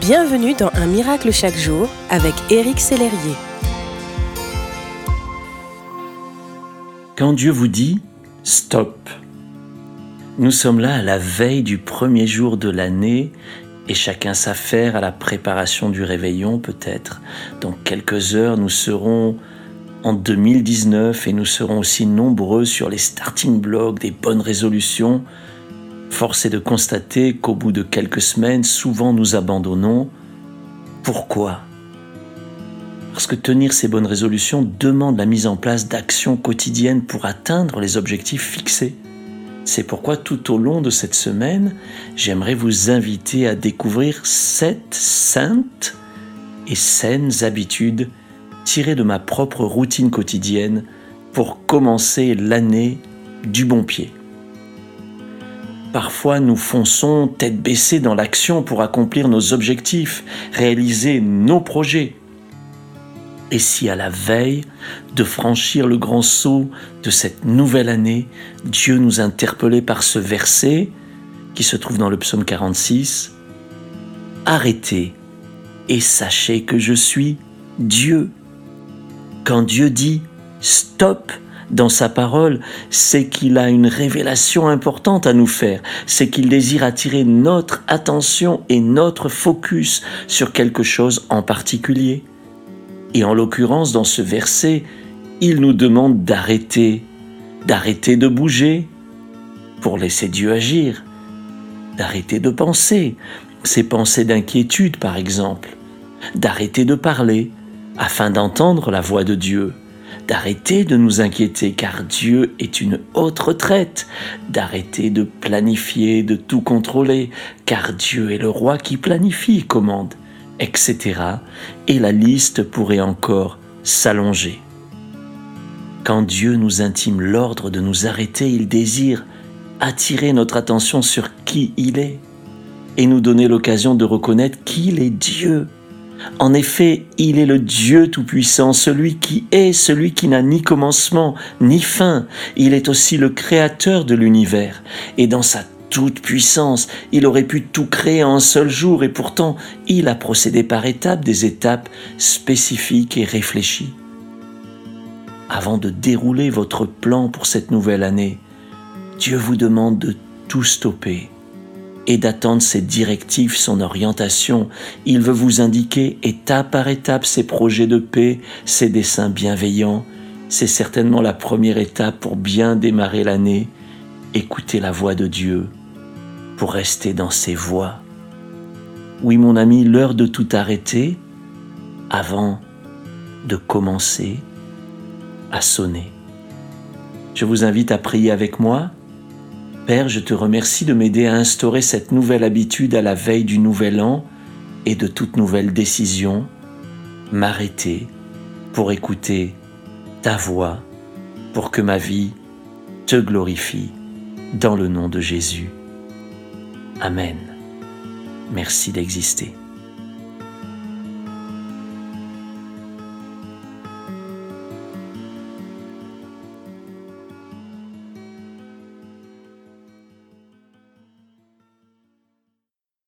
Bienvenue dans Un miracle chaque jour avec Éric Sellerier. Quand Dieu vous dit stop, nous sommes là à la veille du premier jour de l'année et chacun s'affaire à la préparation du réveillon peut-être. Dans quelques heures, nous serons en 2019 et nous serons aussi nombreux sur les starting blocks des bonnes résolutions Force est de constater qu'au bout de quelques semaines, souvent nous abandonnons. Pourquoi? Parce que tenir ces bonnes résolutions demande la mise en place d'actions quotidiennes pour atteindre les objectifs fixés. C'est pourquoi tout au long de cette semaine, j'aimerais vous inviter à découvrir sept saintes et saines habitudes tirées de ma propre routine quotidienne pour commencer l'année du bon pied. Parfois, nous fonçons tête baissée dans l'action pour accomplir nos objectifs, réaliser nos projets. Et si à la veille de franchir le grand saut de cette nouvelle année, Dieu nous interpellait par ce verset qui se trouve dans le psaume 46, Arrêtez et sachez que je suis Dieu. Quand Dieu dit Stop, dans sa parole, c'est qu'il a une révélation importante à nous faire, c'est qu'il désire attirer notre attention et notre focus sur quelque chose en particulier. Et en l'occurrence, dans ce verset, il nous demande d'arrêter, d'arrêter de bouger pour laisser Dieu agir, d'arrêter de penser, ces pensées d'inquiétude par exemple, d'arrêter de parler afin d'entendre la voix de Dieu d'arrêter de nous inquiéter car Dieu est une haute retraite, d'arrêter de planifier, de tout contrôler car Dieu est le roi qui planifie, commande, etc. Et la liste pourrait encore s'allonger. Quand Dieu nous intime l'ordre de nous arrêter, il désire attirer notre attention sur qui il est et nous donner l'occasion de reconnaître qu'il est Dieu en effet, il est le Dieu Tout-Puissant, celui qui est, celui qui n'a ni commencement ni fin. Il est aussi le Créateur de l'univers. Et dans sa toute puissance, il aurait pu tout créer en un seul jour et pourtant il a procédé par étapes, des étapes spécifiques et réfléchies. Avant de dérouler votre plan pour cette nouvelle année, Dieu vous demande de tout stopper et d'attendre ses directives, son orientation. Il veut vous indiquer étape par étape ses projets de paix, ses desseins bienveillants. C'est certainement la première étape pour bien démarrer l'année. Écoutez la voix de Dieu pour rester dans ses voies. Oui mon ami, l'heure de tout arrêter avant de commencer à sonner. Je vous invite à prier avec moi Père, je te remercie de m'aider à instaurer cette nouvelle habitude à la veille du nouvel an et de toute nouvelle décision, m'arrêter pour écouter ta voix, pour que ma vie te glorifie, dans le nom de Jésus. Amen. Merci d'exister.